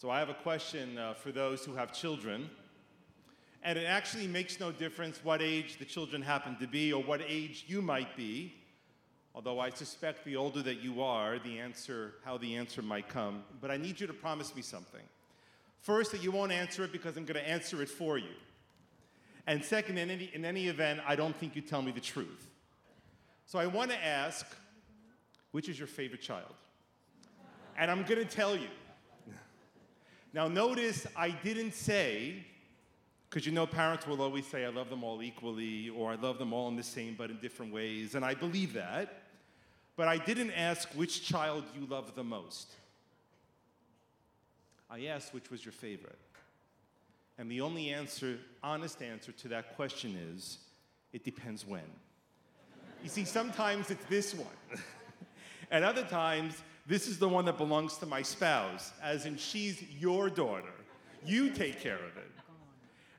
So I have a question uh, for those who have children. And it actually makes no difference what age the children happen to be or what age you might be. Although I suspect the older that you are, the answer, how the answer might come. But I need you to promise me something. First, that you won't answer it because I'm going to answer it for you. And second, in any, in any event, I don't think you tell me the truth. So I want to ask, which is your favorite child? And I'm going to tell you. Now, notice I didn't say, because you know parents will always say, I love them all equally, or I love them all in the same but in different ways, and I believe that. But I didn't ask which child you love the most. I asked which was your favorite. And the only answer, honest answer to that question is it depends when. You see, sometimes it's this one. and other times, this is the one that belongs to my spouse, as in she's your daughter. You take care of it.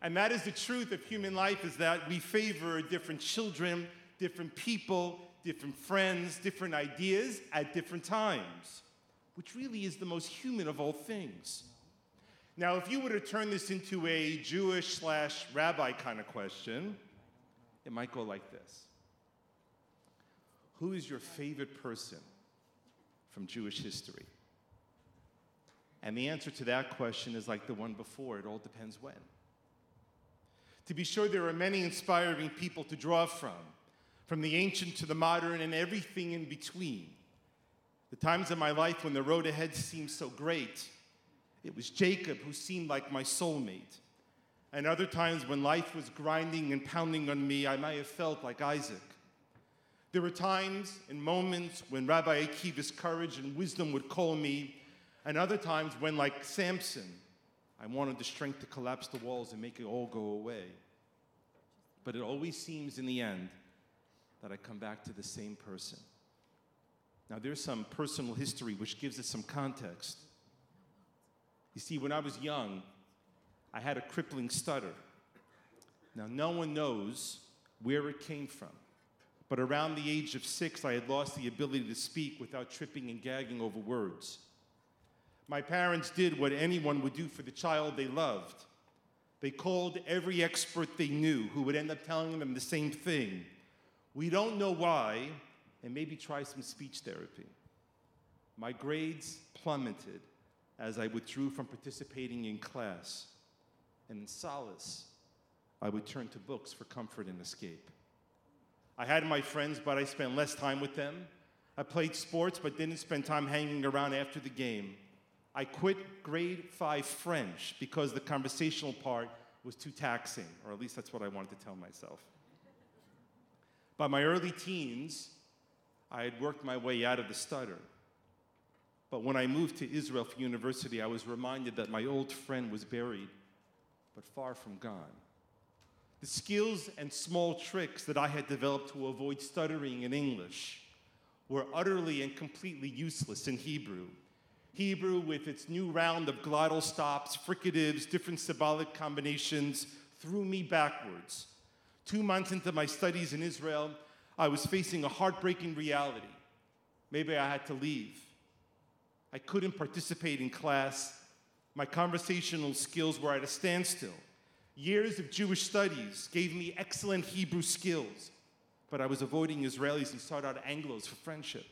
And that is the truth of human life is that we favor different children, different people, different friends, different ideas at different times, which really is the most human of all things. Now, if you were to turn this into a Jewish slash rabbi kind of question, it might go like this Who is your favorite person from Jewish history? And the answer to that question is like the one before it all depends when. To be sure, there are many inspiring people to draw from, from the ancient to the modern and everything in between. The times of my life when the road ahead seemed so great, it was Jacob who seemed like my soulmate. And other times when life was grinding and pounding on me, I might have felt like Isaac. There were times and moments when Rabbi Akiva's courage and wisdom would call me, and other times when, like Samson, I wanted the strength to collapse the walls and make it all go away. But it always seems in the end that I come back to the same person. Now, there's some personal history which gives it some context. You see, when I was young, I had a crippling stutter. Now, no one knows where it came from, but around the age of six, I had lost the ability to speak without tripping and gagging over words. My parents did what anyone would do for the child they loved. They called every expert they knew who would end up telling them the same thing. We don't know why, and maybe try some speech therapy. My grades plummeted as I withdrew from participating in class. And in solace, I would turn to books for comfort and escape. I had my friends, but I spent less time with them. I played sports, but didn't spend time hanging around after the game. I quit grade five French because the conversational part was too taxing, or at least that's what I wanted to tell myself. By my early teens, I had worked my way out of the stutter. But when I moved to Israel for university, I was reminded that my old friend was buried, but far from gone. The skills and small tricks that I had developed to avoid stuttering in English were utterly and completely useless in Hebrew. Hebrew, with its new round of glottal stops, fricatives, different symbolic combinations, threw me backwards. Two months into my studies in Israel, I was facing a heartbreaking reality. Maybe I had to leave. I couldn't participate in class. My conversational skills were at a standstill. Years of Jewish studies gave me excellent Hebrew skills, but I was avoiding Israelis and sought out Anglos for friendship.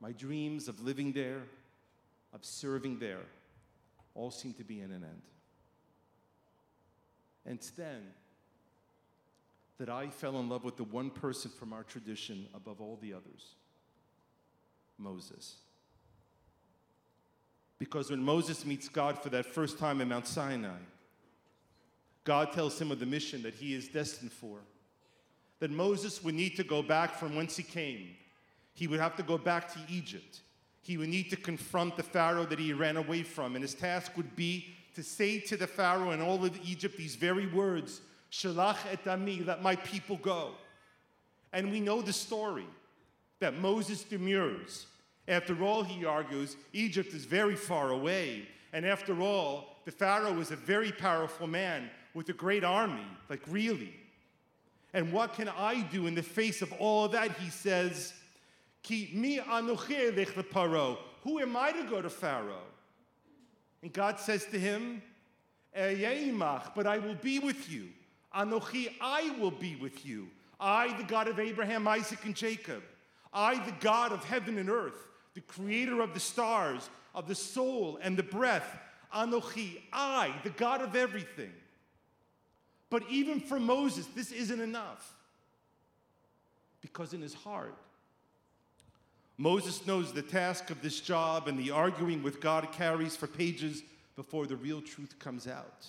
My dreams of living there, of serving there, all seemed to be in an end. And it's then that I fell in love with the one person from our tradition above all the others Moses. Because when Moses meets God for that first time in Mount Sinai, God tells him of the mission that he is destined for. That Moses would need to go back from whence he came. He would have to go back to Egypt. He would need to confront the Pharaoh that he ran away from. And his task would be to say to the Pharaoh and all of Egypt these very words Shalach et ami, let my people go. And we know the story that Moses demurs after all, he argues, Egypt is very far away. And after all, the Pharaoh was a very powerful man with a great army, like really. And what can I do in the face of all of that? He says, Ki mi Who am I to go to Pharaoh? And God says to him, but I will be with you. Anochi, I will be with you. I, the God of Abraham, Isaac, and Jacob. I, the God of heaven and earth, the creator of the stars, of the soul and the breath. Anochi, I, the God of everything. But even for Moses, this isn't enough. Because in his heart, Moses knows the task of this job and the arguing with God carries for pages before the real truth comes out.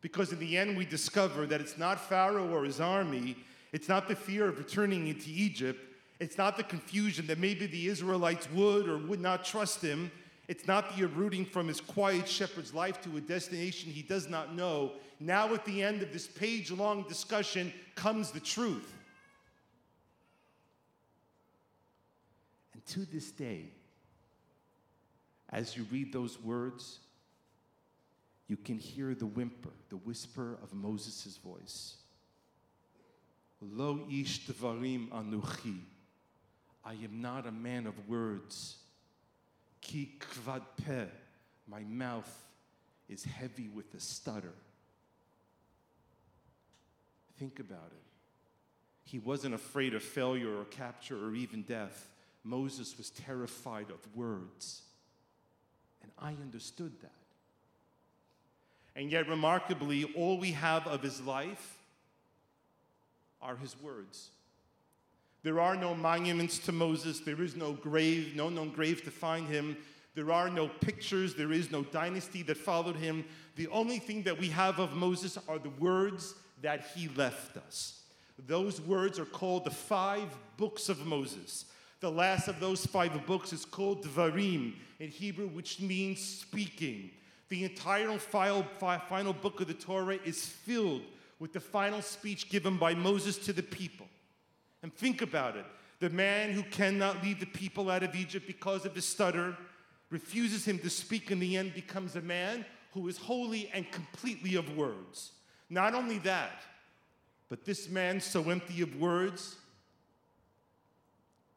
Because in the end, we discover that it's not Pharaoh or his army, it's not the fear of returning into Egypt, it's not the confusion that maybe the Israelites would or would not trust him, it's not the uprooting from his quiet shepherd's life to a destination he does not know. Now, at the end of this page long discussion, comes the truth. And to this day, as you read those words, you can hear the whimper, the whisper of Moses' voice. Lo ish devarim anochi. I am not a man of words. Ki kvad peh. My mouth is heavy with a stutter. Think about it. He wasn't afraid of failure or capture or even death. Moses was terrified of words. And I understood that. And yet, remarkably, all we have of his life are his words. There are no monuments to Moses. There is no grave, no known grave to find him. There are no pictures. There is no dynasty that followed him. The only thing that we have of Moses are the words that he left us. Those words are called the five books of Moses. The last of those five books is called Dvarim in Hebrew, which means speaking. The entire final book of the Torah is filled with the final speech given by Moses to the people. And think about it the man who cannot lead the people out of Egypt because of his stutter refuses him to speak in the end becomes a man who is wholly and completely of words. Not only that, but this man, so empty of words,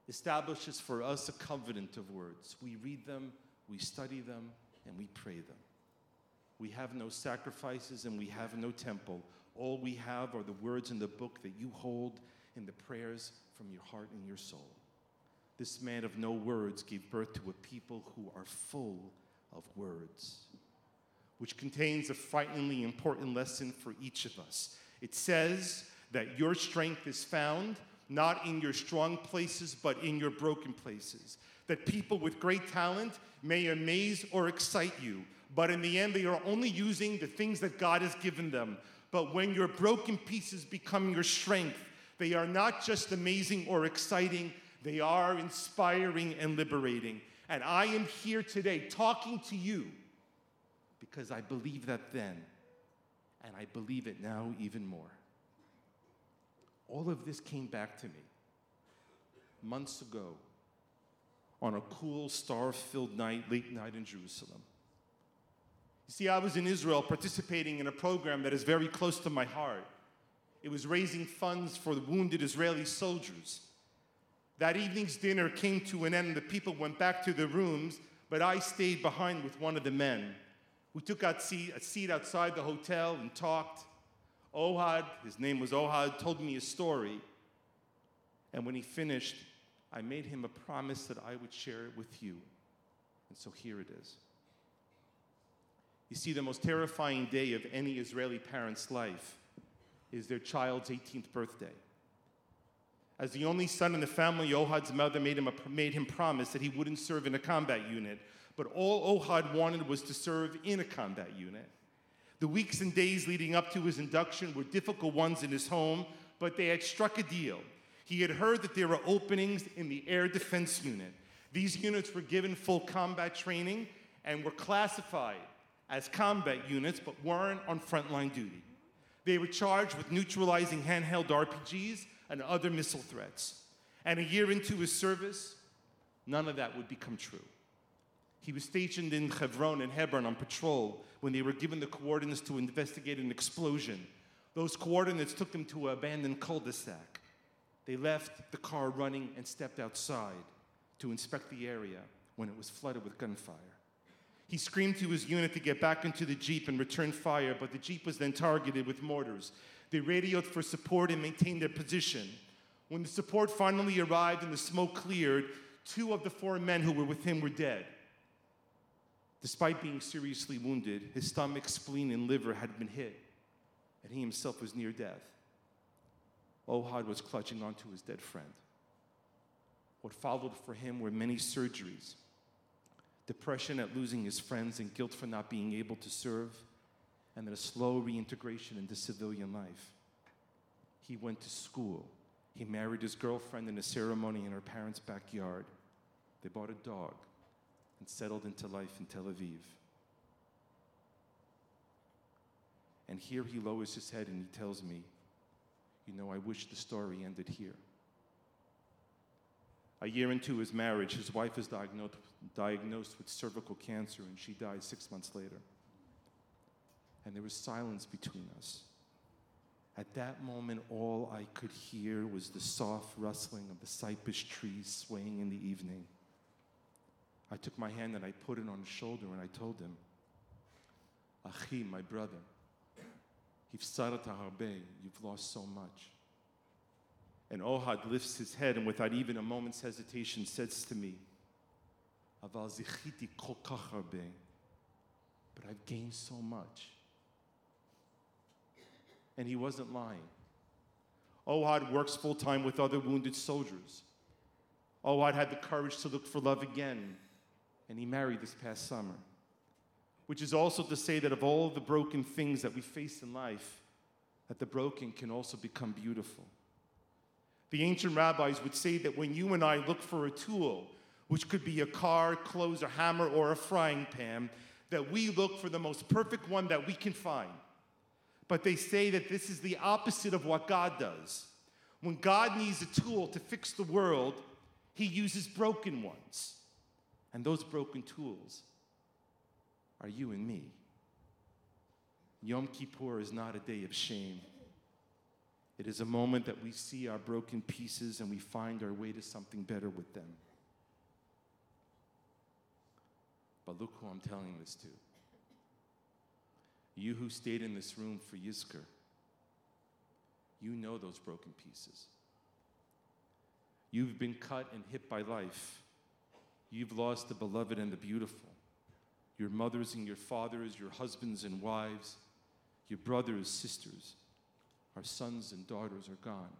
establishes for us a covenant of words. We read them, we study them, and we pray them. We have no sacrifices and we have no temple. All we have are the words in the book that you hold in the prayers from your heart and your soul. This man of no words gave birth to a people who are full of words, which contains a frighteningly important lesson for each of us. It says that your strength is found not in your strong places, but in your broken places. That people with great talent may amaze or excite you, but in the end, they are only using the things that God has given them. But when your broken pieces become your strength, they are not just amazing or exciting, they are inspiring and liberating. And I am here today talking to you because I believe that then, and I believe it now even more. All of this came back to me months ago on a cool, star filled night, late night in Jerusalem. You see, I was in Israel participating in a program that is very close to my heart. It was raising funds for the wounded Israeli soldiers. That evening's dinner came to an end. The people went back to their rooms, but I stayed behind with one of the men. We took out a seat outside the hotel and talked. Ohad, his name was Ohad, told me a story. And when he finished, I made him a promise that I would share it with you. And so here it is. You see, the most terrifying day of any Israeli parent's life is their child's 18th birthday. As the only son in the family, Ohad's mother made him, a, made him promise that he wouldn't serve in a combat unit, but all Ohad wanted was to serve in a combat unit. The weeks and days leading up to his induction were difficult ones in his home, but they had struck a deal. He had heard that there were openings in the Air Defense Unit. These units were given full combat training and were classified as combat units but weren't on frontline duty. They were charged with neutralizing handheld RPGs and other missile threats. And a year into his service, none of that would become true. He was stationed in Hebron and Hebron on patrol when they were given the coordinates to investigate an explosion. Those coordinates took them to an abandoned cul de sac. They left the car running and stepped outside to inspect the area when it was flooded with gunfire. He screamed to his unit to get back into the Jeep and return fire, but the Jeep was then targeted with mortars. They radioed for support and maintained their position. When the support finally arrived and the smoke cleared, two of the four men who were with him were dead. Despite being seriously wounded, his stomach, spleen, and liver had been hit, and he himself was near death. Ohad was clutching onto his dead friend. What followed for him were many surgeries depression at losing his friends and guilt for not being able to serve, and then a slow reintegration into civilian life. He went to school. He married his girlfriend in a ceremony in her parents' backyard. They bought a dog and settled into life in Tel Aviv. And here he lowers his head and he tells me, You know, I wish the story ended here. A year into his marriage, his wife is diagnosed, diagnosed with cervical cancer and she died six months later. And there was silence between us. At that moment, all I could hear was the soft rustling of the cypress trees swaying in the evening. I took my hand and I put it on his shoulder and I told him, Achi, my brother, you've lost so much. And Ohad lifts his head and without even a moment's hesitation says to me, But I've gained so much. And he wasn't lying. Ohad works full time with other wounded soldiers. Ohad had the courage to look for love again and he married this past summer. Which is also to say that of all the broken things that we face in life, that the broken can also become beautiful. The ancient rabbis would say that when you and I look for a tool, which could be a car, clothes, a hammer, or a frying pan, that we look for the most perfect one that we can find. But they say that this is the opposite of what God does. When God needs a tool to fix the world, he uses broken ones. And those broken tools are you and me. Yom Kippur is not a day of shame. It is a moment that we see our broken pieces and we find our way to something better with them. But look who I'm telling this to. You who stayed in this room for Yizkor, you know those broken pieces. You've been cut and hit by life. You've lost the beloved and the beautiful. Your mothers and your fathers, your husbands and wives, your brothers, sisters, our sons and daughters are gone.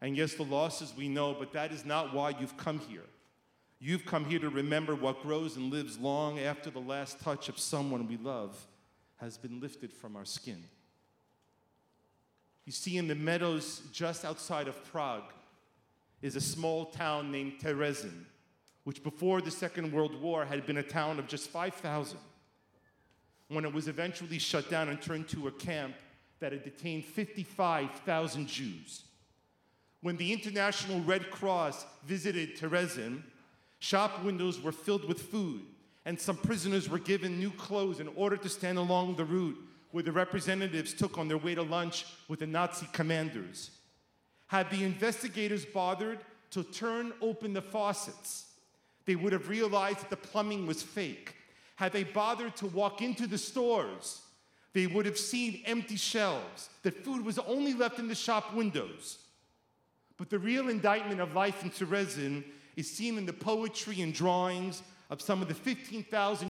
And yes, the losses we know, but that is not why you've come here. You've come here to remember what grows and lives long after the last touch of someone we love has been lifted from our skin. You see, in the meadows just outside of Prague is a small town named Terezin which before the Second World War had been a town of just 5,000, when it was eventually shut down and turned to a camp that had detained 55,000 Jews. When the International Red Cross visited Terezin, shop windows were filled with food, and some prisoners were given new clothes in order to stand along the route where the representatives took on their way to lunch with the Nazi commanders. Had the investigators bothered to turn open the faucets, they would have realized that the plumbing was fake. Had they bothered to walk into the stores, they would have seen empty shelves, that food was only left in the shop windows. But the real indictment of life in Terezin is seen in the poetry and drawings of some of the 15,000